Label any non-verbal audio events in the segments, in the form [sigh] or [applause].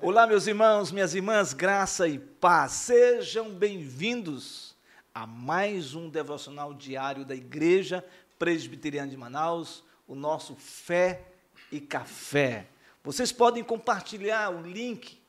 Olá, meus irmãos, minhas irmãs, graça e paz. Sejam bem-vindos a mais um devocional diário da Igreja Presbiteriana de Manaus, o nosso Fé e Café. Vocês podem compartilhar o link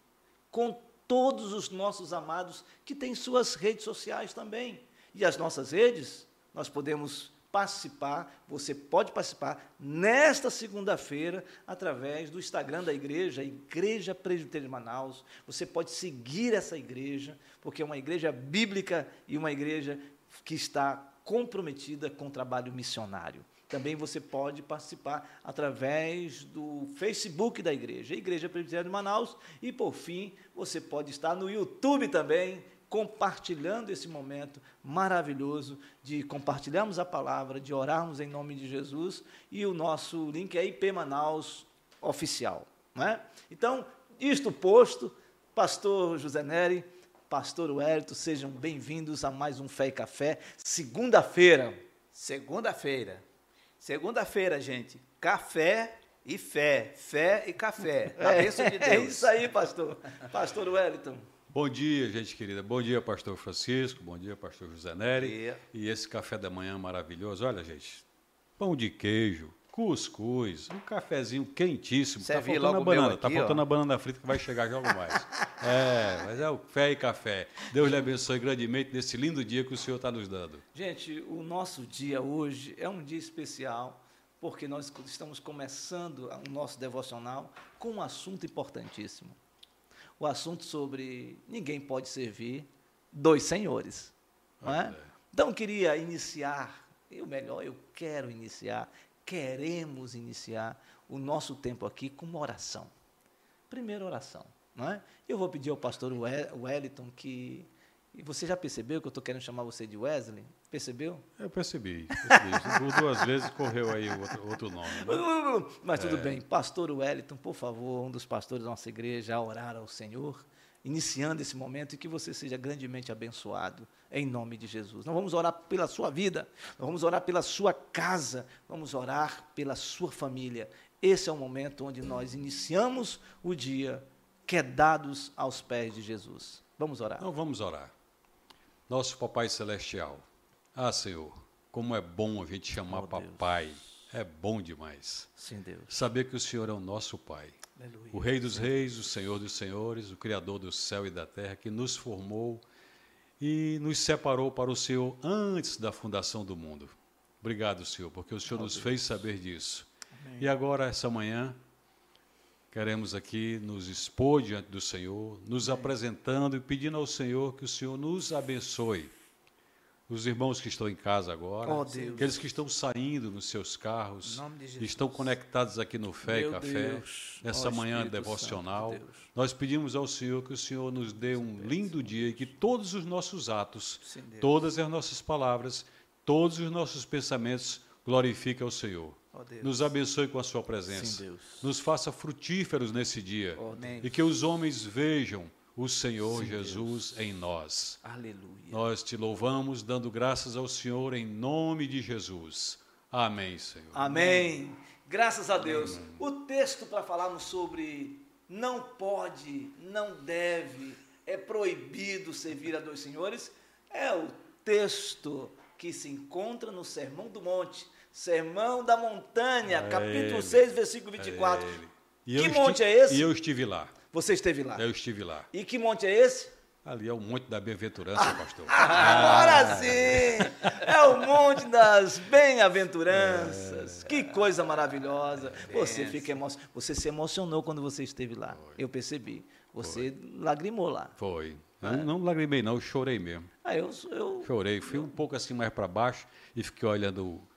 com todos os nossos amados que têm suas redes sociais também. E as nossas redes, nós podemos participar, você pode participar nesta segunda-feira através do Instagram da igreja, Igreja Presbiteriana de Manaus. Você pode seguir essa igreja, porque é uma igreja bíblica e uma igreja que está comprometida com o trabalho missionário. Também você pode participar através do Facebook da igreja, Igreja Presbiteriana de Manaus, e por fim, você pode estar no YouTube também, compartilhando esse momento maravilhoso de compartilharmos a palavra, de orarmos em nome de Jesus, e o nosso link é IP Manaus Oficial. Não é? Então, isto posto, pastor José Neri, pastor Wellington, sejam bem-vindos a mais um Fé e Café, segunda-feira. Segunda-feira. Segunda-feira, gente. Café e fé. Fé e café. [laughs] A É, bênção de Deus. é isso aí, pastor. Pastor Wellington. Bom dia, gente querida. Bom dia, pastor Francisco. Bom dia, pastor José Neri. dia. E esse café da manhã maravilhoso. Olha, gente, pão de queijo, cuscuz, um cafezinho quentíssimo. Tá Servi faltando a banana, tá aqui, faltando ó. a banana frita que vai chegar logo mais. [laughs] é, mas é o fé e café. Deus lhe abençoe grandemente nesse lindo dia que o Senhor está nos dando. Gente, o nosso dia hoje é um dia especial, porque nós estamos começando o nosso devocional com um assunto importantíssimo. O assunto sobre ninguém pode servir dois senhores. Não é? Então, eu queria iniciar, e o melhor, eu quero iniciar, queremos iniciar o nosso tempo aqui com uma oração. Primeira oração, não é? Eu vou pedir ao pastor We- Wellington que. Você já percebeu que eu estou querendo chamar você de Wesley? Percebeu? Eu percebi, percebi. Duas vezes correu aí outro, outro nome. né? [laughs] Mas tudo bem. Pastor Wellington, por favor, um dos pastores da nossa igreja, a orar ao Senhor, iniciando esse momento e que você seja grandemente abençoado, em nome de Jesus. Nós vamos orar pela sua vida, nós vamos orar pela sua casa, vamos orar pela sua família. Esse é o momento onde nós iniciamos o dia quedados aos pés de Jesus. Vamos orar. Então vamos orar. Nosso Papai Celestial. Ah, Senhor, como é bom a gente chamar Oh, Deus. papai. É bom demais. Sim, Deus. Saber que o Senhor é o nosso Pai. Aleluia. O Rei dos Reis, o Senhor dos Senhores, o Criador do céu e da terra, que nos formou e nos separou para o Senhor antes da fundação do mundo. Obrigado, Senhor, porque o Senhor nos fez saber disso. E agora, essa manhã, queremos aqui nos expor diante do Senhor, nos apresentando e pedindo ao Senhor que o Senhor nos abençoe. Os irmãos que estão em casa agora, Oh, Deus. aqueles que estão saindo nos seus carros, estão conectados aqui no Fé Meu e Café, Deus. nessa Ó manhã Espírito devocional. Santo Deus. Nós pedimos ao Senhor que o Senhor nos dê um lindo dia e que todos os nossos atos, Sim, Deus. todas as nossas palavras, todos os nossos pensamentos glorifiquem ao Senhor. Deus. Nos abençoe com a sua presença. Sim, Deus. Nos faça frutíferos nesse dia. Deus. e que os homens vejam o Senhor Jesus em nós. Aleluia. Nós te louvamos, dando graças ao Senhor em nome de Jesus. Amém, Senhor. Amém. Graças a Deus. O texto para falarmos sobre não pode, não deve, é proibido servir a dois senhores é o texto que se encontra no Sermão do Monte, Sermão da Montanha, É capítulo ele. 6, versículo 24. É ele. E Que monte é esse? E eu estive lá. Você esteve lá. Eu estive lá. E que monte é esse? Ali é o Monte da Bem-aventurança, pastor. [laughs] Agora sim! É o monte das bem-aventuranças. Que coisa maravilhosa. Você fica emo... você se emocionou quando você esteve lá. Eu percebi. Você lagrimou lá. Foi. É. Eu não lagrimei, não, eu chorei mesmo. Ah, eu, eu Chorei. Fui um pouco assim mais para baixo e fiquei olhando o,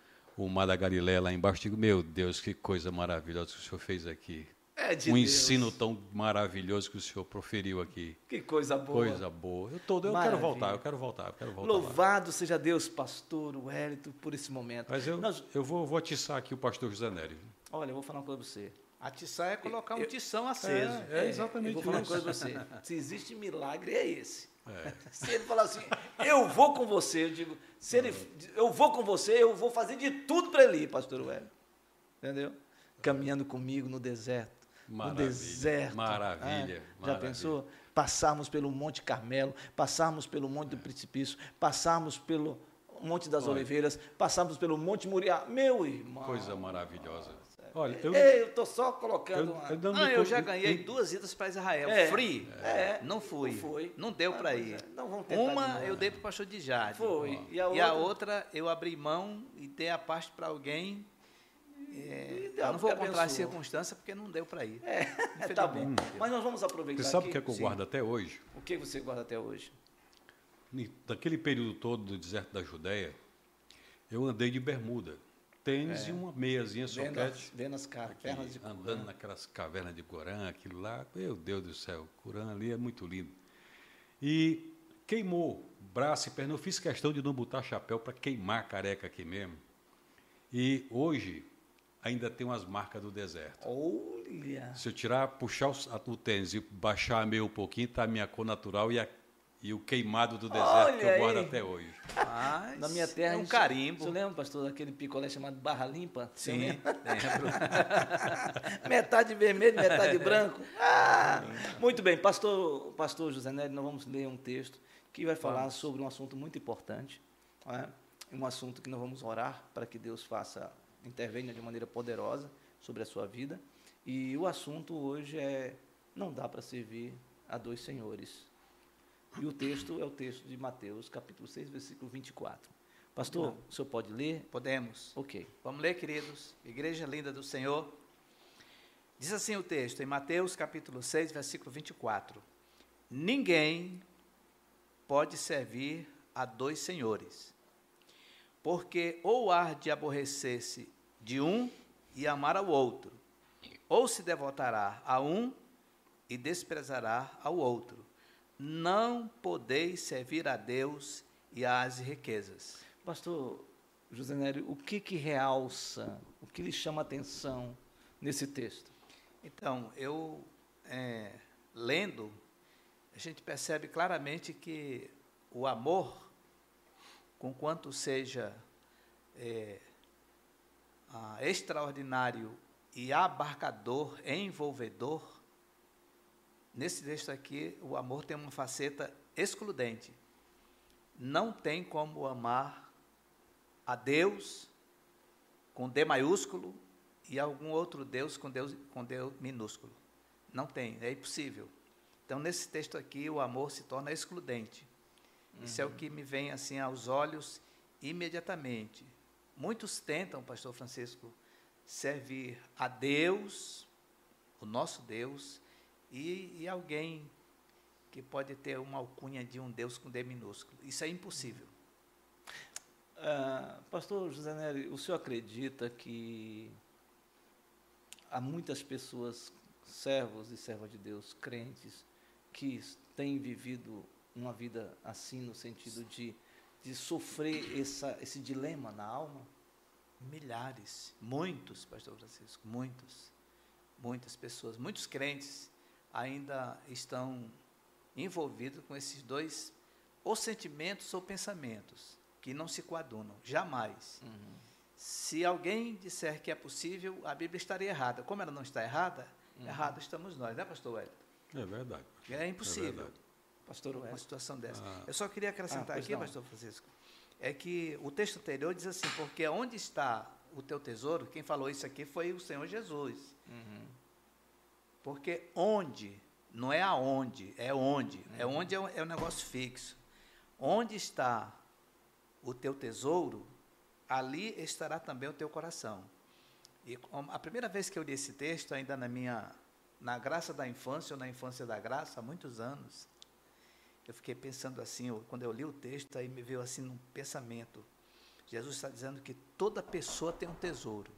o Mar da Galileia lá embaixo. Digo, meu Deus, que coisa maravilhosa que o senhor fez aqui. É de um Deus. ensino tão maravilhoso que o senhor proferiu aqui. Que coisa boa. Coisa boa. Eu, tô, eu Maravilha. quero voltar, eu quero voltar, eu quero voltar. lá. Louvado seja Deus, pastor Wellington, por esse momento. Mas eu, Nós- eu vou, vou atiçar aqui o pastor José Nery. olha, eu vou falar uma coisa para você. Atiçar é colocar um Eu- tição aceso. É, exatamente Eu vou falar uma isso. coisa para você. Se existe milagre, é esse. É. [laughs] Se ele falar assim, eu vou com você, eu digo, se ele, eu vou com você, eu vou fazer de tudo para ele ir, pastor Wellington. Entendeu? Caminhando comigo no deserto. Maravilha, no deserto. maravilha, Ah, Já maravilha. pensou? Passarmos pelo Monte Carmelo, passarmos pelo Monte do Precipício, passarmos pelo Monte das Olha. Oliveiras, passarmos pelo Monte Moriá. Meu irmão. Coisa maravilhosa. Olha, eu, estou só colocando eu- uma... eu não Ah, eu já ganhei eu- duas idas para Israel. É. Free. É. Não fui. Não foi. Não deu Ah, para ir. é. Então vamos Uma eu dei para o pastor de Jade. Foi. E a E a outra? outra eu abri mão e dei a parte para alguém. É, eu não vou contar as abençoou. circunstância porque não deu para ir. É, [laughs] tá bom. Mas nós vamos aproveitar Você sabe o que é que eu Sim. guardo até hoje? O que você guarda até hoje? Daquele período todo do deserto da Judéia, eu andei de bermuda, tênis e uma meiazinha Vendo, as- soquete. vendo as cavernas de andando naquelas cavernas de Corã, aquilo lá, meu Deus do céu, Corã ali é muito lindo. E queimou braço e perna. Eu fiz questão de não botar chapéu para queimar a careca aqui mesmo. E hoje ainda tem umas marcas do deserto. Olha. Se eu tirar, puxar o, o tênis e baixar meio um pouquinho, tá a minha cor natural e, a- e o queimado do deserto que Olha eu guardo aí. até hoje. Mas Na minha terra. é um gente- carimbo. Você lembra, pastor, daquele picolé chamado Barra Limpa? Sim, lembro. [laughs] metade vermelho, metade [laughs] branco. Ah, muito bem, pastor, pastor José Nery, nós vamos ler um texto que vai falar sobre um assunto muito importante, é? um assunto que nós vamos orar para que Deus faça, intervenha de maneira poderosa sobre a sua vida. E o assunto hoje é não dá para servir a dois senhores. E o texto é o texto de Mateus, capítulo 6, versículo 24. Pastor, o senhor pode ler? Podemos. Ok. Vamos ler, queridos. Igreja linda do Senhor. Diz assim o texto, em Mateus capítulo 6, versículo 24: Ninguém pode servir a dois senhores, porque ou há de aborrecer-se de um e amar ao outro, ou se devotará a um e desprezará ao outro. Não podeis servir a Deus e às riquezas. Pastor José Nério, o que que realça, o que lhe chama a atenção nesse texto? Então, eu é, lendo, a gente percebe claramente que o amor, com quanto seja é, extraordinário e abarcador, envolvedor, nesse texto aqui, o amor tem uma faceta excludente. Não tem como amar a Deus com D maiúsculo e algum outro Deus com Deus com Deus minúsculo. Não tem, é impossível. Então nesse texto aqui o amor se torna excludente. Isso é o que me vem assim aos olhos imediatamente. Muitos tentam, pastor Francisco, servir a Deus, o nosso Deus, e, e alguém que pode ter uma alcunha de um Deus com D minúsculo. Isso é impossível. Ah, pastor José Nery, o senhor acredita que há muitas pessoas, servos e servas de Deus, crentes, que têm vivido uma vida assim, no sentido de, de sofrer essa, esse dilema na alma? Milhares, muitos, pastor Francisco, muitos, muitas pessoas, muitos crentes ainda estão envolvidos com esses dois, ou sentimentos ou pensamentos, que não se coadunam, jamais. Se alguém disser que é possível, a Bíblia estaria errada. Como ela não está errada, errado estamos nós, né, pastor Wellington? É verdade. É impossível verdade. Pastor uma situação dessa. Ah. Eu só queria acrescentar Ah, aqui, não. pastor Francisco, é que o texto anterior diz assim, porque onde está o teu tesouro, quem falou isso aqui foi o Senhor Jesus. Porque onde, não é aonde, é onde. É onde é um, é um negócio fixo. Onde está o teu tesouro, ali estará também o teu coração. E a primeira vez que eu li esse texto, ainda na minha, na graça da infância, ou na infância da graça, há muitos anos, eu fiquei pensando assim, eu- quando eu li o texto, aí me veio assim um pensamento. Jesus está dizendo que toda pessoa tem um tesouro.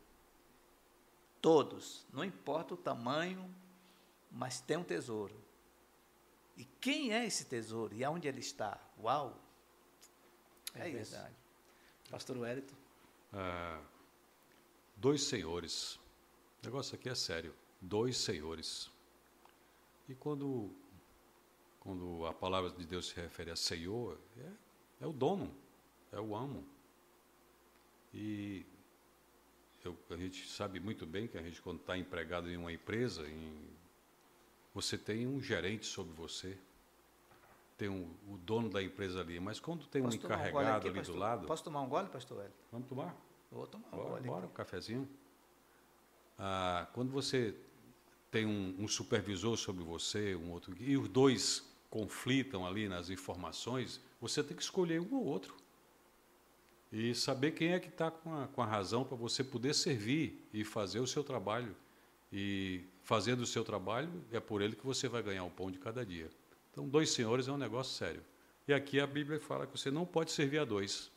Todos, não importa o tamanho, mas tem um tesouro. E quem é esse tesouro? E aonde ele está? Uau! É, É isso. verdade. Pastor Wellington. Ah, dois senhores. O negócio aqui é sério. Dois senhores. E quando, quando a palavra de Deus se refere a Senhor, é, é o dono, é o amo. E eu, a gente sabe muito bem que a gente, quando está empregado em uma empresa, em, você tem um gerente sobre você, tem um, o dono da empresa ali, mas quando tem Posso um encarregado aqui, ali pastor? do lado. Posso tomar um gole, pastor Hélio? Vamos tomar? Eu Vou tomar um Bora, gole. bora, um aqui. cafezinho. Ah, quando você tem um, um supervisor sobre você, um outro, e os dois conflitam ali nas informações, você tem que escolher um ou outro. E saber quem é que está com, a- com a razão para você poder servir e fazer o seu trabalho. E fazendo o seu trabalho, é por ele que você vai ganhar o pão de cada dia. Então, dois senhores é um negócio sério. E aqui a Bíblia fala que você não pode servir a dois.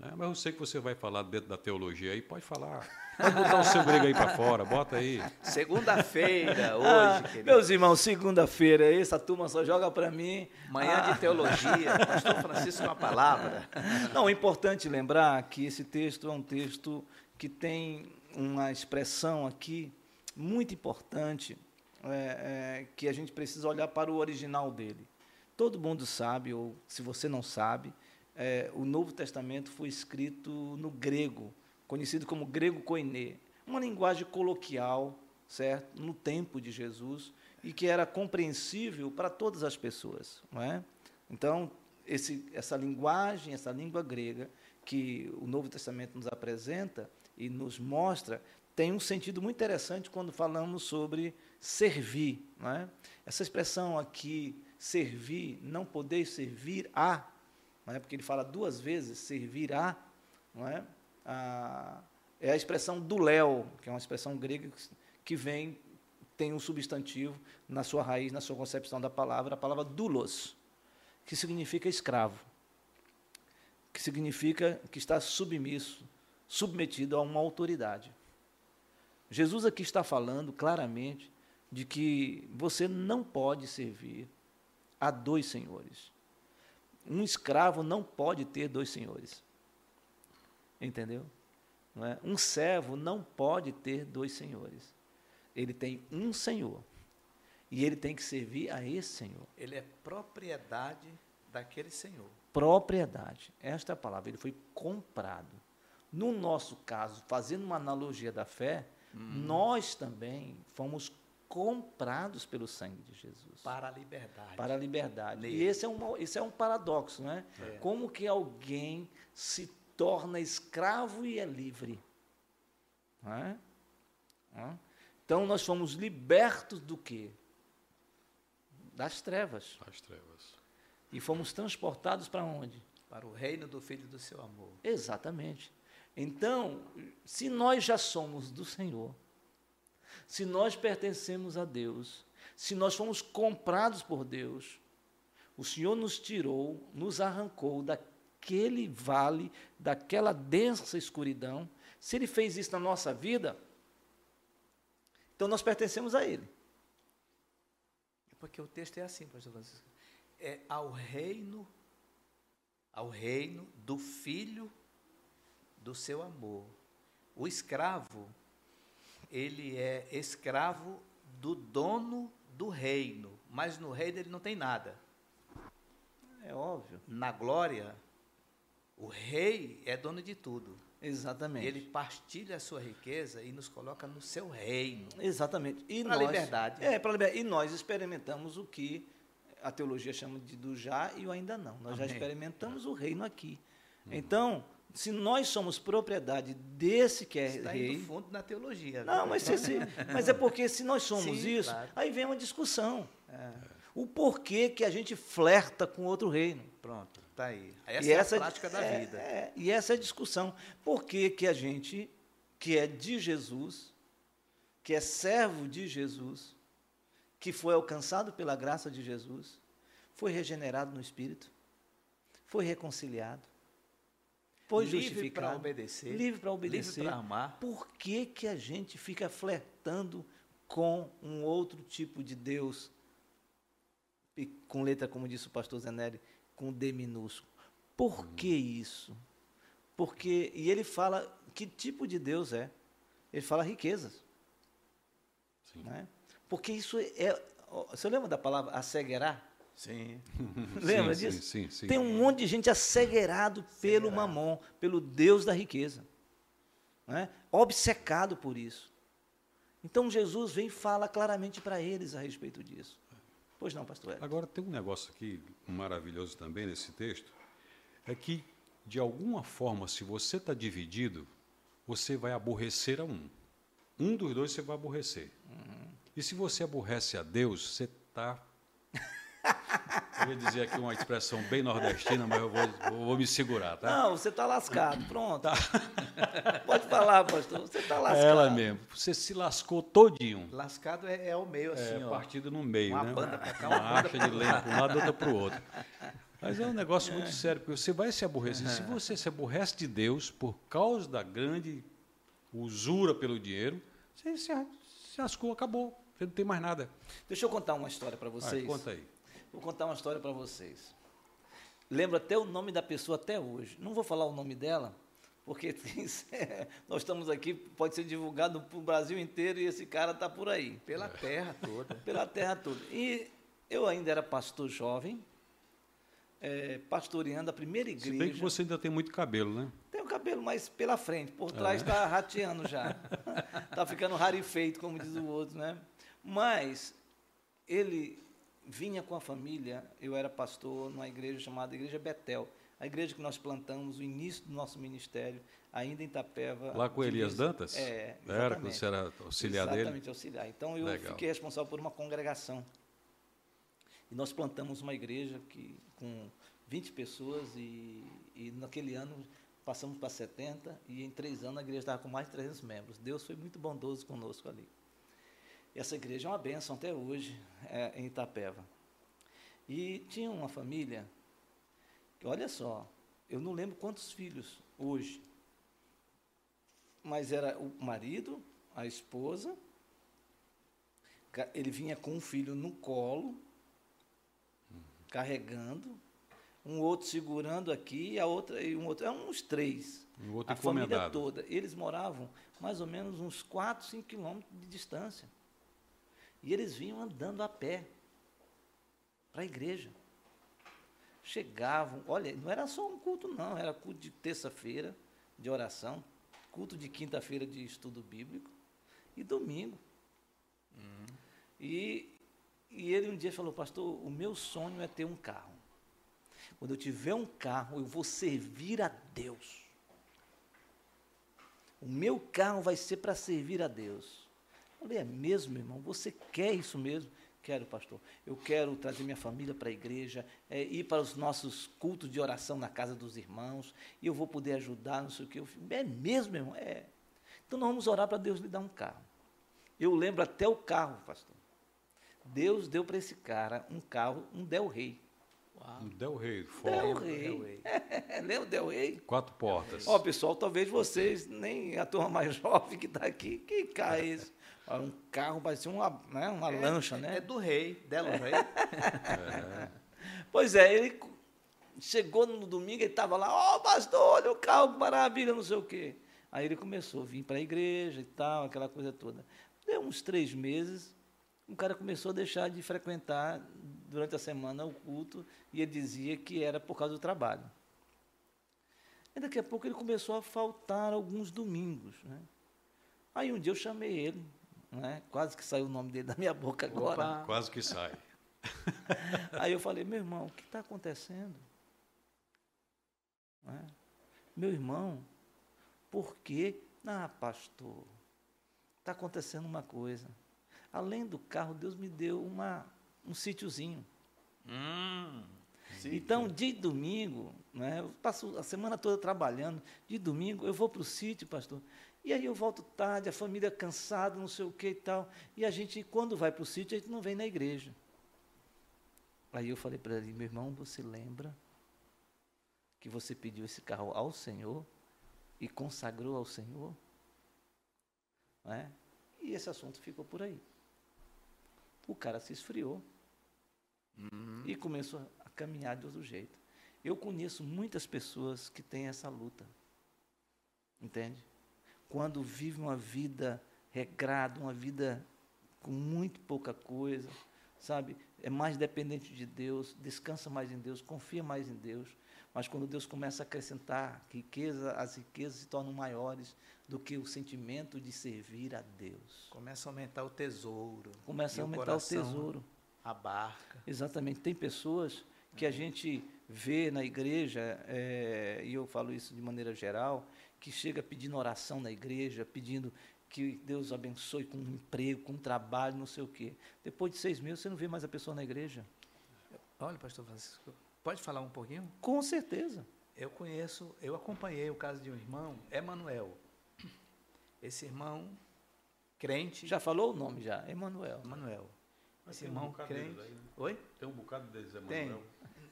né? Mas eu sei que você vai falar dentro da teologia aí, pode falar. Pode botar o seu grego aí para fora, bota aí. Segunda-feira, [laughs] Ah, hoje, querido. meus irmãos, segunda-feira, essa turma só joga para mim. Manhã Ah, de teologia, [laughs] pastor Francisco com a palavra. Não, é importante lembrar que esse texto é um texto que tem uma expressão aqui muito importante, é, é, que a gente precisa olhar para o original dele. Todo mundo sabe, ou se você não sabe, é, o Novo Testamento foi escrito no grego, conhecido como grego koiné, uma linguagem coloquial, certo, no tempo de Jesus e que era compreensível para todas as pessoas, não é? Então, esse, essa linguagem, essa língua grega que o Novo Testamento nos apresenta e nos mostra, tem um sentido muito interessante quando falamos sobre servir. Não é? Essa expressão aqui, servir, não poder servir a, não é? porque ele fala duas vezes, servir a, não é? A, é a expressão do léo, que é uma expressão grega que vem, tem um substantivo na sua raiz, na sua concepção da palavra, a palavra doulos, que significa escravo, que significa que está submisso, submetido a uma autoridade. Jesus aqui está falando claramente de que você não pode servir a dois senhores. Um escravo não pode ter dois senhores. Entendeu? Não é? Um servo não pode ter dois senhores. Ele tem um senhor. E ele tem que servir a esse senhor. Ele é propriedade daquele senhor. Propriedade. Esta é a palavra. Ele foi comprado. No nosso caso, fazendo uma analogia da fé, nós também fomos comprados pelo sangue de Jesus. Para a liberdade. Para a liberdade. Nele. E esse é, um, esse é um paradoxo, não é? É. Como que alguém se torna escravo e é livre? Não é? Não é? Então, nós fomos libertos do quê? Das trevas. As trevas. E fomos transportados para onde? Para o reino do Filho do seu amor. Exatamente. Então, se nós já somos do Senhor, se nós pertencemos a Deus, se nós fomos comprados por Deus, o Senhor nos tirou, nos arrancou daquele vale, daquela densa escuridão. Se Ele fez isso na nossa vida, então nós pertencemos a Ele. Porque o texto é assim, pastor Francisco. É ao reino, ao reino do filho do seu amor. O escravo, ele é escravo do dono do reino, mas no reino ele não tem nada. É óbvio. Na glória, o rei é dono de tudo. Exatamente. Ele partilha a sua riqueza e nos coloca no seu reino. Exatamente. E Pra nós, liberdade. É, para liberdade. E nós experimentamos o que a teologia chama de do já e o ainda não. Nós já Amém. experimentamos o reino aqui. Então, se nós somos propriedade desse que é Está rei. indo fundo na teologia. Não, mas, se, se- [laughs] mas é porque se nós somos Sim, isso, claro. aí vem uma discussão. É, O porquê que a gente flerta com outro reino. pronto, tá aí. Essa é a prática da é- vida. é, e essa é a discussão. Por que, que a gente, que é de Jesus, que é servo de Jesus, que foi alcançado pela graça de Jesus, foi regenerado no Espírito, foi reconciliado, foi livre para justificado, obedecer, livre para livre obedecer. para amar. Por que, que a gente fica flertando com um outro tipo de Deus, e com letra, como disse o pastor Zenelli, com D minúsculo? Por que isso? Porque, e ele fala que tipo de Deus é? Ele fala riquezas. Sim. Né? Porque isso é. ó, Você lembra da palavra asseguerar? Sim. [laughs] Lembra sim, disso? Sim, sim. Tem um monte de gente asseguerado pelo mamon, pelo Deus da riqueza. né? obcecado por isso. Então Jesus vem e fala claramente para eles a respeito disso. Pois não, pastor Hélio? Agora, tem um negócio aqui maravilhoso também nesse texto, é que, de alguma forma, se você está dividido, você vai aborrecer a um. Um dos dois você vai aborrecer. Uhum. E se você aborrece a Deus, você está eu ia dizer aqui uma expressão bem nordestina, mas eu vou, vou me segurar, tá? Não, você está lascado, pronto. Tá. Pode falar, pastor, você está lascado. Ela mesmo, você se lascou todinho. Lascado é, é o meio, assim, é, ó. partido no meio, uma né? Banda pra cá, uma, uma acha de lenha para um lado, outra para o outro. Mas é um negócio muito sério, porque você vai se aborrecer. Se você se aborrece de Deus por causa da grande usura pelo dinheiro, você se, se lascou, acabou. Você não tem mais nada. Deixa eu contar uma história para vocês. Ah, conta aí. Vou contar uma história para vocês. Lembro até o nome da pessoa até hoje. Não vou falar o nome dela, porque [laughs] nós estamos aqui, pode ser divulgado para o Brasil inteiro e esse cara está por aí. Pela é. terra [laughs] toda. Pela terra toda. E eu ainda era pastor jovem, é, pastoreando a primeira igreja. Se bem que você ainda tem muito cabelo, né? Tenho cabelo, mas pela frente, por trás está é. rateando já. Está [laughs] ficando rarefeito, como diz o outro, né? Mas ele vinha com a família, eu era pastor numa igreja chamada Igreja Betel, a igreja que nós plantamos, o início do nosso ministério, ainda em Itapeva. Lá com Elias Dantas? É, exatamente. Era, quando você era auxiliar exatamente, dele? Exatamente, auxiliar. Então, eu Legal. fiquei responsável por uma congregação. E nós plantamos uma igreja que, com 20 pessoas e, e naquele ano passamos para 70 e em três anos a igreja estava com mais de 300 membros. Deus foi muito bondoso conosco ali. Essa igreja é uma bênção até hoje é, em Itapeva. E tinha uma família, que olha só, eu não lembro quantos filhos hoje, mas era o marido, a esposa, ele vinha com um filho no colo, carregando, um outro segurando aqui, a outra e um outro, eram uns três. A família toda. Eles moravam mais ou menos uns 4, 5 quilômetros de distância. E eles vinham andando a pé para a igreja. Chegavam, olha, não era só um culto, não, era culto de terça-feira de oração, culto de quinta-feira de estudo bíblico e domingo. Uhum. E, e ele um dia falou, pastor, o meu sonho é ter um carro. Quando eu tiver um carro, eu vou servir a Deus. O meu carro vai ser para servir a Deus. Falei, é mesmo, irmão? Você quer isso mesmo? Quero, pastor. Eu quero trazer minha família para a igreja, é, ir para os nossos cultos de oração na casa dos irmãos, e eu vou poder ajudar, não sei o que. Eu, é mesmo, irmão? É. Então nós vamos orar para Deus lhe dar um carro. Eu lembro até o carro, pastor. Deus deu para esse cara um carro, um Del Rey. Um Del Rey, Ford. Del Rey. [laughs] Lembra Del Rey? Quatro portas. Ó, pessoal, talvez vocês, nem a turma mais [laughs] jovem que está aqui, que carro é [laughs] esse? Um carro parecia uma, né, uma é, lancha, né? É do rei, dela, rei. [laughs] Pois é, ele chegou no domingo, ele estava lá, ó, oh, pastor, olha o carro, que maravilha, não sei o quê. Aí ele começou a vir para a igreja e tal, aquela coisa toda. Deu uns três meses, o cara começou a deixar de frequentar durante a semana o culto e ele dizia que era por causa do trabalho. E daqui a pouco ele começou a faltar alguns domingos. Né? Aí um dia eu chamei ele, né? Quase que saiu o nome dele da minha boca agora. Opa. Quase que sai. [laughs] Aí eu falei, meu irmão, o que está acontecendo? É? Meu irmão, por que? Ah, pastor, está acontecendo uma coisa. Além do carro, Deus me deu uma, um sítiozinho. Hum, então, de domingo, né, eu passo a semana toda trabalhando, de domingo eu vou para o sítio, pastor, e aí eu volto tarde, a família cansada, não sei o que e tal. E a gente, quando vai para o sítio, a gente não vem na igreja. Aí eu falei para ele, meu irmão, você lembra que você pediu esse carro ao Senhor e consagrou ao Senhor? É? E esse assunto ficou por aí. O cara se esfriou uhum. e começou a caminhar de outro jeito. Eu conheço muitas pessoas que têm essa luta. Entende? Quando vive uma vida regrada, uma vida com muito pouca coisa, sabe? É mais dependente de Deus, descansa mais em Deus, confia mais em Deus. Mas quando Deus começa a acrescentar riqueza, as riquezas se tornam maiores do que o sentimento de servir a Deus. Começa a aumentar o tesouro. Começa a o aumentar o coração tesouro. Abarca. Exatamente. Tem pessoas que a gente vê na igreja, é, e eu falo isso de maneira geral, que chega pedindo oração na igreja, pedindo que Deus abençoe com um emprego, com um trabalho, não sei o quê. Depois de seis meses, você não vê mais a pessoa na igreja. Olha, pastor Francisco, pode falar um pouquinho? Com certeza. Eu conheço, eu acompanhei o caso de um irmão, Emanuel. Esse irmão crente, Já falou o nome já, Emanuel. Emanuel. Esse tem um irmão bocado crente. deles aí, né? Oi? Tem um bocado deles, Tem. Emanuel.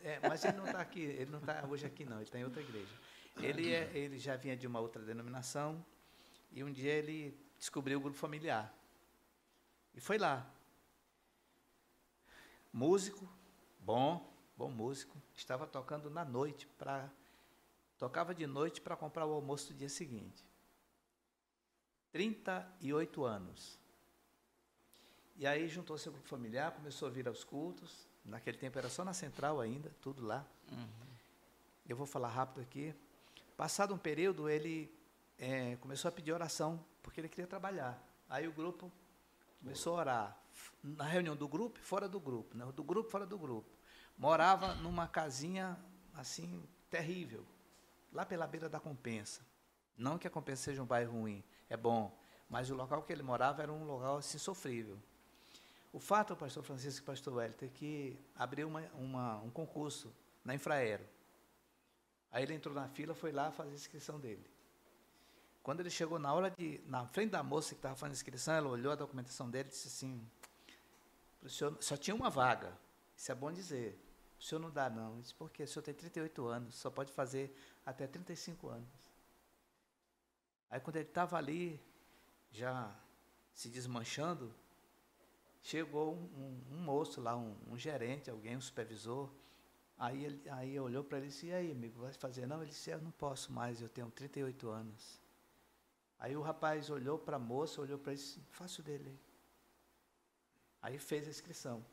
É, mas ele não está aqui, ele não está hoje aqui não, ele está em outra igreja. Ele, é, ele já vinha de uma outra denominação e um dia ele descobriu o grupo familiar. E foi lá. Músico, bom, bom músico, estava tocando na noite para tocava de noite para comprar o almoço do dia seguinte. 38 anos. E aí juntou seu grupo familiar, começou a vir aos cultos. Naquele tempo era só na central ainda, tudo lá. Eu vou falar rápido aqui. Passado um período, ele eh, começou a pedir oração, porque ele queria trabalhar. Aí o grupo começou a orar. Na reunião do grupo fora do grupo. Né? Do grupo, fora do grupo. Morava numa casinha, assim, terrível. Lá pela beira da compensa. Não que a compensa seja um bairro ruim, é bom. Mas o local que ele morava era um local, assim, sofrível. O fato, pastor Francisco e pastor Wellington, é que abriu uma, uma- um concurso na Infraero. Aí ele entrou na fila, foi lá fazer a inscrição dele. Quando ele chegou na hora de, na frente da moça que estava fazendo a inscrição, ela olhou a documentação dele e disse assim, "Pro senhor, só tinha uma vaga, isso é bom dizer. O senhor não dá não. Eu disse, por quê? O senhor tem 38 anos, só pode fazer até 35 anos. Aí quando ele estava ali, já se desmanchando, chegou um, um- um moço lá, um, um gerente, alguém, um supervisor. Aí ele aí olhou para ele e disse, e aí, amigo, vai fazer? Não, ele disse, eu não posso mais, eu tenho 38 anos. Aí o rapaz olhou para a moça, olhou para ele e disse, faça o dele aí. Fez a inscrição.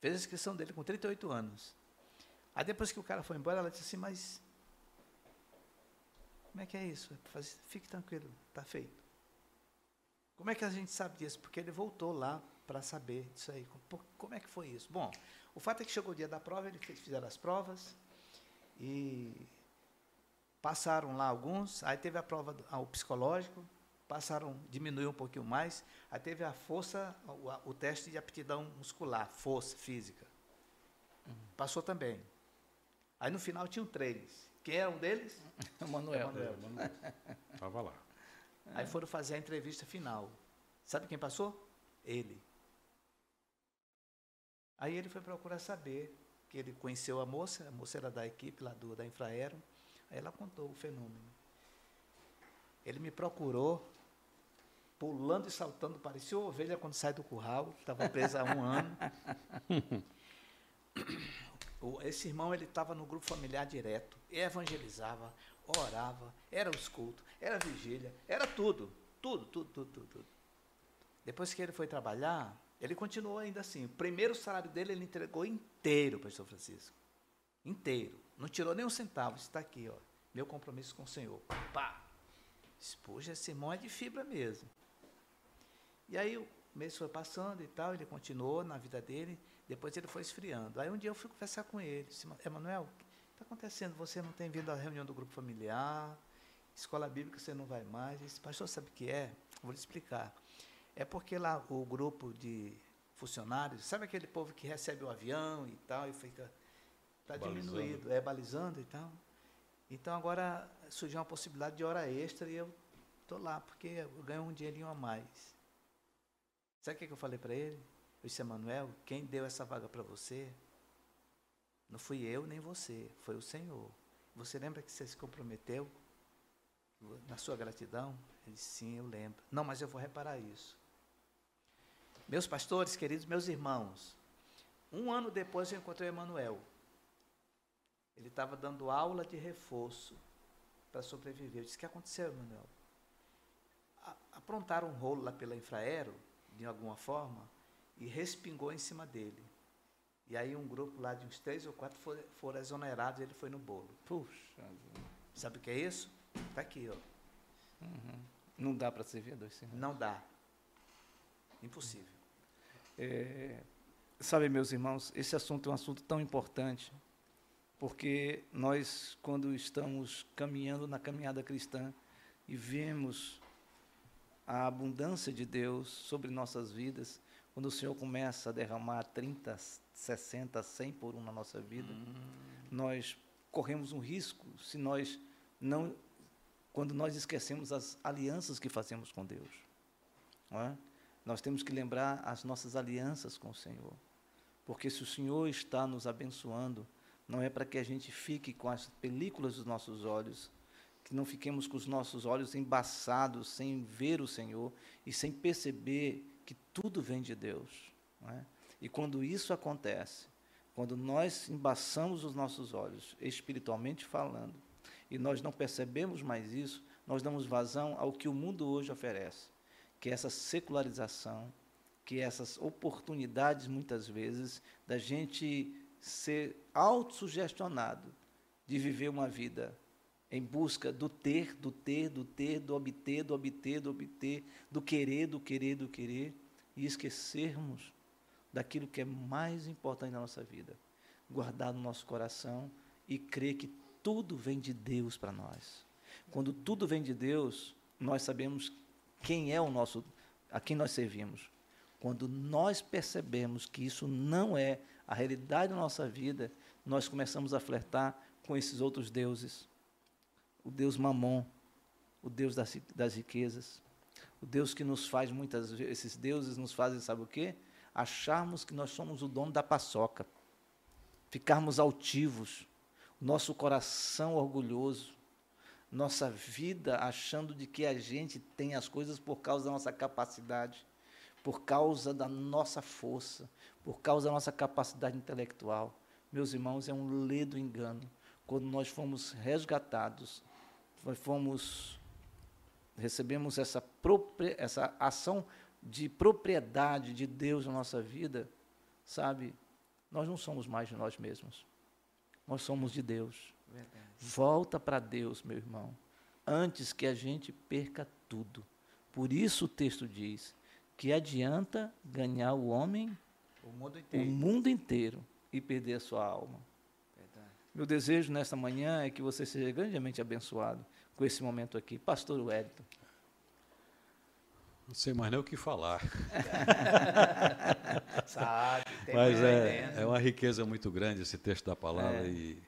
Fez a inscrição dele com 38 anos. Aí depois que o cara foi embora, ela disse assim, mas como é que é isso? Fique tranquilo, está feito. Como é que a gente sabe disso? Porque ele voltou lá para saber disso aí. Como é que foi isso? Bom, o fato é que chegou o dia da prova, eles fez- fizeram as provas e passaram lá alguns, aí teve a prova do ah, o psicológico, passaram, diminuiu um pouquinho mais, aí teve a força, o, o teste de aptidão muscular, força física. Passou também. Aí no final tinham três. Quem era um deles? [laughs] Emanuel. Emanuel. Tava lá. Aí foram fazer a entrevista final. Sabe quem passou? Ele. Aí ele foi procurar saber, que ele conheceu a moça, a moça era da equipe lá do, da Infraero, aí ela contou o fenômeno. Ele me procurou, pulando e saltando, parecia uma ovelha quando sai do curral, estava presa há um ano. [laughs] Esse irmão ele estava no grupo familiar direto, evangelizava, orava, era os cultos, era a vigília, era tudo, tudo, tudo, tudo, tudo, tudo. Depois que ele foi trabalhar, ele continuou ainda assim. O primeiro salário dele ele entregou inteiro, pastor Francisco. Inteiro. Não tirou nem um centavo. Está aqui, ó. Meu compromisso com o Senhor. Pá! Poxa, esse irmão é de fibra mesmo. E aí o mês foi passando e tal, ele continuou na vida dele, depois ele foi esfriando. Aí um dia eu fui conversar com ele, disse, Emanuel, o que está acontecendo? Você não tem vindo à reunião do grupo familiar, escola bíblica você não vai mais. Ele disse, pastor, sabe o que é? Vou lhe explicar. É porque lá o grupo de funcionários, sabe aquele povo que recebe o avião e tal, e fica. Está diminuído, é balizando e tal. Então agora surgiu uma possibilidade de hora extra e eu estou lá, porque eu ganho um dinheirinho a mais. Sabe o que que eu falei para ele? Eu disse, Emanuel, quem deu essa vaga para você não fui eu nem você, foi o Senhor. Você lembra que você se comprometeu na sua gratidão? Ele disse, sim, eu lembro. Não, mas eu vou reparar isso. Meus pastores, queridos, meus irmãos, um ano depois eu encontrei o Emanuel. Ele estava dando aula de reforço para sobreviver. Eu disse, o que aconteceu, Emanuel? Aprontaram um rolo lá pela Infraero, de alguma forma, e respingou em cima dele. E aí um grupo lá de uns três ou quatro foram, foram exonerados e ele foi no bolo. Puxa. Sabe o que é isso? Está aqui, ó. Uhum. Não dá para servir a dois senhores. Não dá. Impossível. É, sabe, meus irmãos, esse assunto é um assunto tão importante, porque nós, quando estamos caminhando na caminhada cristã e vemos a abundância de Deus sobre nossas vidas, quando o Senhor começa a derramar 30, 60, 100 por um na nossa vida, hum. nós corremos um risco se nós não quando nós esquecemos as alianças que fazemos com Deus. É? Nós temos que lembrar as nossas alianças com o Senhor. Porque se o Senhor está nos abençoando, não é para que a gente fique com as películas dos nossos olhos, que não fiquemos com os nossos olhos embaçados, sem ver o Senhor e sem perceber que tudo vem de Deus. É? E quando isso acontece, quando nós embaçamos os nossos olhos, espiritualmente falando, e nós não percebemos mais isso, nós damos vazão ao que o mundo hoje oferece, que essa secularização, que essas oportunidades, muitas vezes, da gente ser autossugestionado de viver uma vida em busca do ter, do ter, do ter, do obter, do obter, do obter, do querer, do querer, do querer, e esquecermos daquilo que é mais importante na nossa vida, guardar no nosso coração e crer que tudo vem de Deus para nós. Quando tudo vem de Deus, nós sabemos quem é o nosso, a quem nós servimos. Quando nós percebemos que isso não é a realidade da nossa vida, nós começamos a flertar com esses outros deuses. O Deus Mamon, o Deus das, das riquezas, o Deus que nos faz muitas vezes, esses deuses nos fazem, sabe o quê? Acharmos que nós somos o dono da paçoca, ficarmos altivos, nosso coração orgulhoso, nossa vida achando de que a gente tem as coisas por causa da nossa capacidade, por causa da nossa força, por causa da nossa capacidade intelectual. Meus irmãos, é um ledo engano. Quando nós fomos resgatados, nós fomos recebemos essa, essa ação de propriedade de Deus na nossa vida, sabe? Nós não somos mais de nós mesmos. Nós somos de Deus. Volta para Deus, meu irmão, antes que a gente perca tudo. Por isso o texto diz que adianta ganhar o homem, o mundo inteiro, o mundo inteiro e perder a sua alma. Verdade. Meu desejo nesta manhã é que você seja grandemente abençoado com esse momento aqui. Pastor Wellington. Não sei mais nem o que falar. [laughs] Sabe, Mas é, é uma riqueza muito grande esse texto da palavra é. e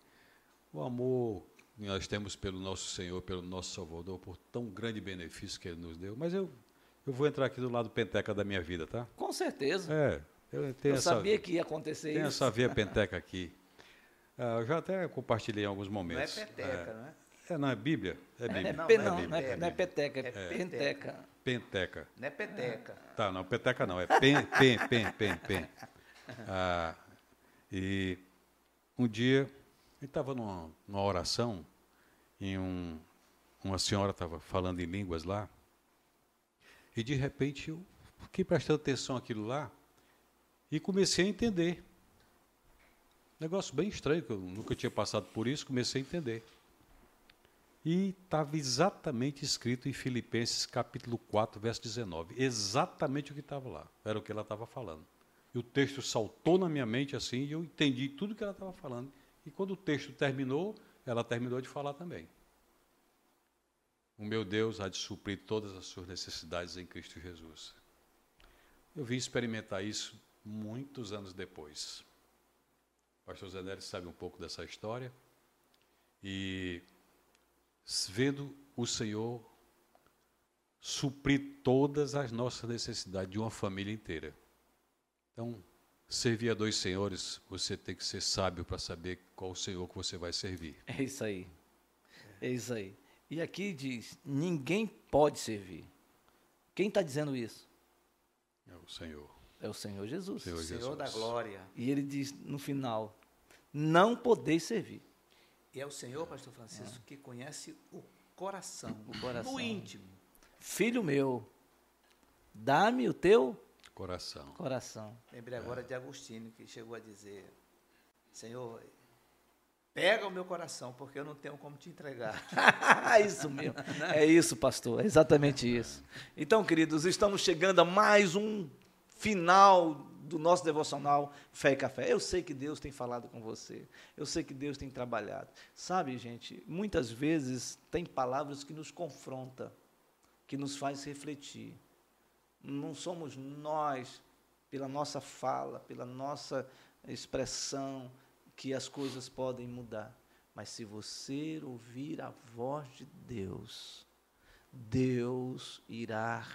o amor que nós temos pelo nosso Senhor, pelo nosso Salvador, por tão grande benefício que Ele nos deu. Mas eu, eu vou entrar aqui do lado penteca da minha vida, tá? Com certeza. É. Eu, eu essa, sabia que ia acontecer tem isso. Tem essa via [laughs] penteca aqui. Ah, eu já até compartilhei em alguns momentos. Não é penteca, é, não é? É, não, é Bíblia. É, é Bíblia. não, não, é, não, é, não é peteca, é, é penteca. Penteca. Não é peteca. Tá, não, peteca não, é pen, pen, pen, pen, pen. [laughs] Ah, e um dia, ele estava numa, numa, oração, e um, uma senhora estava falando em línguas lá, e de repente eu fiquei prestando atenção àquilo lá, e comecei a entender. Negócio bem estranho, que eu nunca tinha passado por isso, comecei a entender. E estava exatamente escrito em Filipenses capítulo 4, verso 19. Exatamente o que estava lá. Era o que ela estava falando. E o texto saltou na minha mente assim, e eu entendi tudo que ela estava falando. E quando o texto terminou, ela terminou de falar também. O meu Deus há de suprir todas as suas necessidades em Cristo Jesus. Eu vim experimentar isso muitos anos depois. O pastor Zé sabe um pouco dessa história. E vendo o Senhor suprir todas as nossas necessidades de uma família inteira. Então, servir a dois senhores, você tem que ser sábio para saber qual o Senhor que você vai servir. É isso aí. É isso aí. E aqui diz: ninguém pode servir. Quem está dizendo isso? É o Senhor. É o Senhor Jesus. Senhor, Jesus. Senhor da glória. E ele diz no final: não podeis servir. E é o Senhor, pastor Francisco, é. que conhece o coração, o coração, o íntimo. Filho meu, dá-me o teu coração. Coração. Lembrei agora de Agostinho, que chegou a dizer: Senhor, pega o meu coração, porque eu não tenho como te entregar. [laughs] isso mesmo. É isso, pastor. É exatamente isso. Então, queridos, estamos chegando a mais um final do nosso devocional Fé e Café. Eu sei que Deus tem falado com você. Eu sei que Deus tem trabalhado. Sabe, gente, muitas vezes tem palavras que nos confrontam, que nos faz refletir. Não somos nós, pela nossa fala, pela nossa expressão, que as coisas podem mudar. Mas se você ouvir a voz de Deus, Deus irá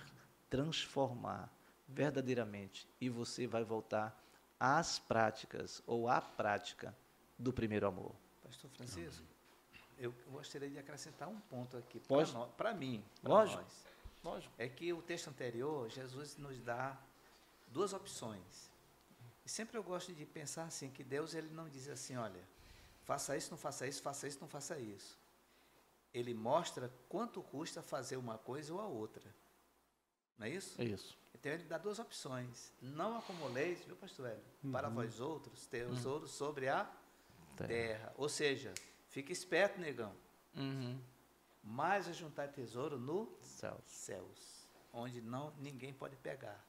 transformar verdadeiramente e você vai voltar às práticas ou à prática do primeiro amor. Pastor Francisco, eu gostaria de acrescentar um ponto aqui Pode? para mim, para Lógico. nós. Lógico. É que o texto anterior, Jesus nos dá duas opções. E sempre eu gosto de pensar assim, que Deus ele não diz assim, olha, faça isso, não faça isso, faça isso, não faça isso. Ele mostra quanto custa fazer uma coisa ou a outra. Não é isso? É isso. Então ele dá duas opções. Não acumuleis, viu, pastor Hélio? Para vós outros, tesouros sobre a Terra. terra. Ou seja, fica esperto, negão. Uhum. Mais a juntar tesouro no Céus. céus, onde não ninguém pode pegar.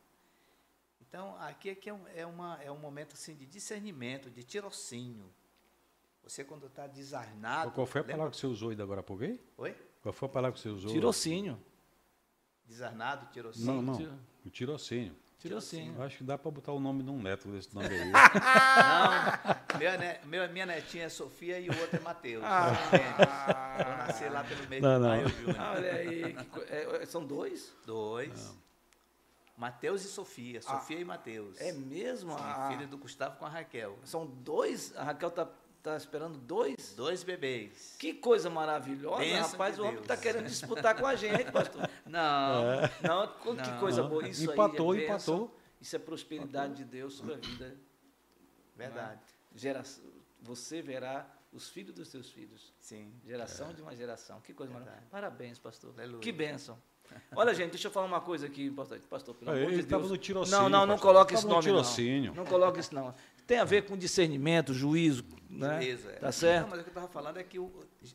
Então, aqui, aqui é, um, é, uma, é um momento assim de discernimento, de tirocínio. Você quando está desarnado... Qual foi a lembra- palavra que você usou aí agora há pouco aí? Oi? Qual foi a palavra que você usou? Tirocínio. Desarnado, tirocínio. Não, não. O tirocínio. Tirocínio. Eu acho que dá para botar o nome de um neto desse nome aí. [laughs] Não, meu, ne- meu- minha netinha é Sofia e o outro é Mateus. Ah. Eu nasci lá pelo meio Não, de não. maio, Júnior. Olha aí. co- é, são dois? Dois. Mateus e Sofia. Sofia e Mateus. É mesmo? Sim, Ah, filho do Gustavo com a Raquel. São dois? A Raquel está tá esperando dois? Dois bebês. Que coisa maravilhosa, Bênção rapaz. de O homem está querendo disputar com a gente, pastor. [laughs] Não. Não, co- que Não. coisa boa. Isso Empatou, aí é bênção, empatou. Isso é prosperidade de Deus sobre a vida. Verdade. Gera, você verá os filhos dos seus filhos. Sim. Geração de uma geração. Que coisa Verdade. maravilhosa. Parabéns, pastor. Aleluia. Que bênção. Olha, gente, deixa eu falar uma coisa aqui importante. Pastor, pelo Aí, amor de ele estava Deus. no tirocínio. Não, não, não pastor. coloque no nome, não. Não coloque isso, não. Tem a ver com discernimento, juízo, né? Beleza. é. Tá certo? Não, mas o que eu estava falando é que o,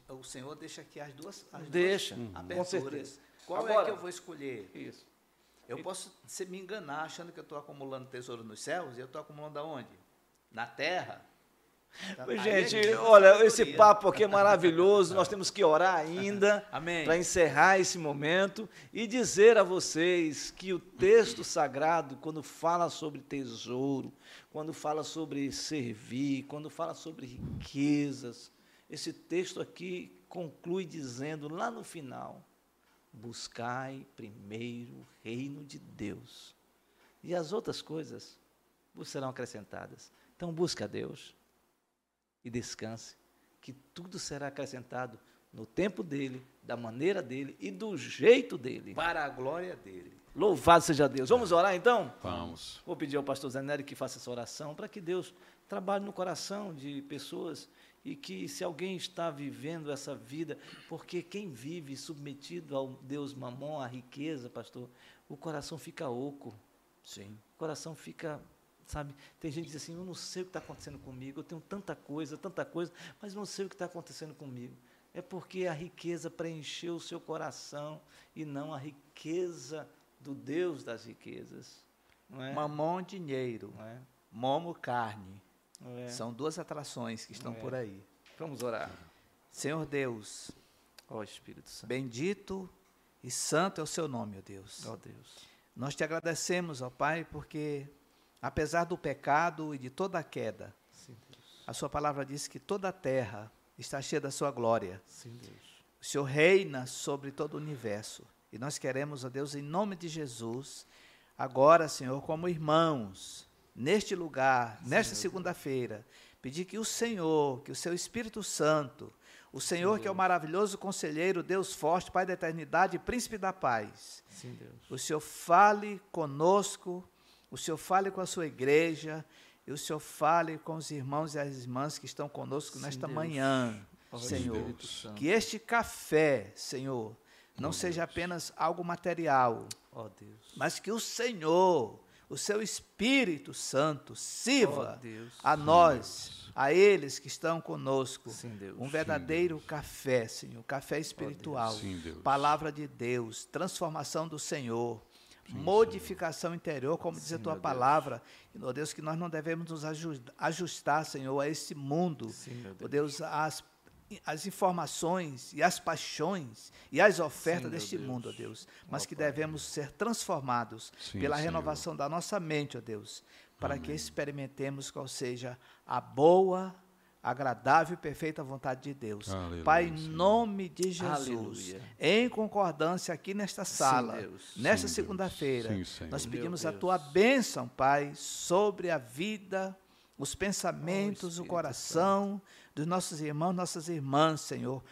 o Senhor deixa aqui as duas, as Deixa, duas com aberturas. certeza. Qual é Agora- que eu vou escolher? Isso. Eu posso se me enganar achando que eu estou acumulando tesouro nos céus e eu estou acumulando aonde? Na terra. Tá- aí é Gente, olha, esse papo aqui é maravilhoso. Nós temos que orar [laughs] ainda para encerrar esse momento e dizer a vocês que o texto sagrado, quando fala sobre tesouro, quando fala sobre servir, quando fala sobre riquezas, esse texto aqui conclui dizendo lá no final: buscai primeiro o reino de Deus, e as outras coisas vos serão acrescentadas. Então, busque a Deus e descanse, que tudo será acrescentado no tempo dele, da maneira dele e do jeito dele. Para a glória dele. Louvado seja Deus. Vamos orar então? Vamos. Vou pedir ao pastor Zanelli que faça essa oração para que Deus trabalhe no coração de pessoas e que se alguém está vivendo essa vida, porque quem vive submetido ao Deus mamon, à riqueza, pastor, o coração fica oco. Sim. O coração fica, sabe? Tem gente que diz assim: eu não sei o que está acontecendo comigo, eu tenho tanta coisa, tanta coisa, mas não sei o que está acontecendo comigo. É porque a riqueza preencheu o seu coração e não a riqueza do Deus das riquezas. Não é? Mamon, dinheiro. Não é? Momo, carne. É? São duas atrações que estão É. por aí. Vamos orar. Senhor Deus, Ó Espírito Santo. bendito e santo é o seu nome, ó Deus. Ó Deus. Nós te agradecemos, ó Pai, porque apesar do pecado e de toda a queda, Sim, a sua palavra diz que toda a terra está cheia da sua glória. Sim. O Senhor reina sobre todo o universo. E nós queremos, ó Deus, em nome de Jesus, agora, Senhor, como irmãos, neste lugar, nesta segunda-feira, pedir que o Senhor, que o seu Espírito Santo, o Senhor que é o maravilhoso conselheiro, Deus forte, Pai da eternidade, príncipe da paz, Sim, o Senhor fale conosco, o Senhor fale com a sua igreja, e o Senhor fale com os irmãos e as irmãs que estão conosco Sim, nesta Deus. manhã, Senhor. Que este café, Senhor, não seja apenas algo material, Deus. mas que o Senhor, o seu Espírito Santo sirva Oh, Deus. a nós, a eles que estão conosco, Sim, Deus. um verdadeiro café, Senhor, café espiritual, Sim, Deus. palavra de Deus, transformação do Senhor, modificação interior, como diz a tua palavra, e, ó Deus, que nós não devemos nos aju- ajustar, Senhor, a esse mundo, Sim, ó Deus, as as informações e as paixões e as ofertas Sim, deste Deus. mundo, ó Deus, mas que devemos ser transformados Sim, pela Senhor. renovação da nossa mente, ó Deus, para que experimentemos qual seja a boa, agradável e perfeita vontade de Deus. Aleluia, Pai, em nome de Jesus, Aleluia. em concordância aqui nesta sala, Deus. nesta Sim, Deus. segunda-feira, nós pedimos a tua bênção, Pai, sobre a vida, os pensamentos, o Espírito coração dos nossos irmãos, nossas irmãs, Senhor.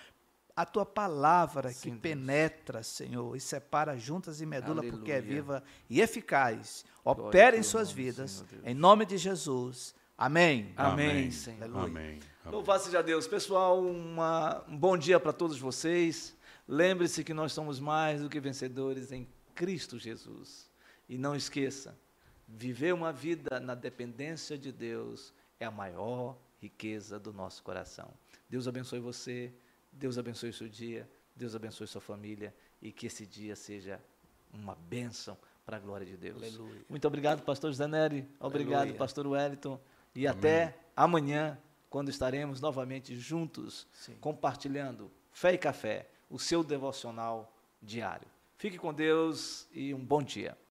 A tua palavra que Sim, Deus. penetra, Senhor, e separa juntas e medula, porque é Aleluia. viva e eficaz. Glória Opera em suas nome, vidas, Senhor em nome de Jesus. Amém. Amém, Senhor. Aleluia. Amém. Amém. Louvado seja Deus. Pessoal, uma- um bom dia para todos vocês. Lembre-se que nós somos mais do que vencedores em Cristo Jesus. E não esqueça, viver uma vida na dependência de Deus é a maior riqueza do nosso coração. Deus abençoe você, Deus abençoe o seu dia, Deus abençoe sua família e que esse dia seja uma bênção para a glória de Deus. Aleluia. Muito obrigado, pastor José Nery. Obrigado, Aleluia. pastor Wellington. E Amém. até amanhã, quando estaremos novamente juntos, Sim. compartilhando Fé e Café, o seu devocional diário. Fique com Deus e um bom dia.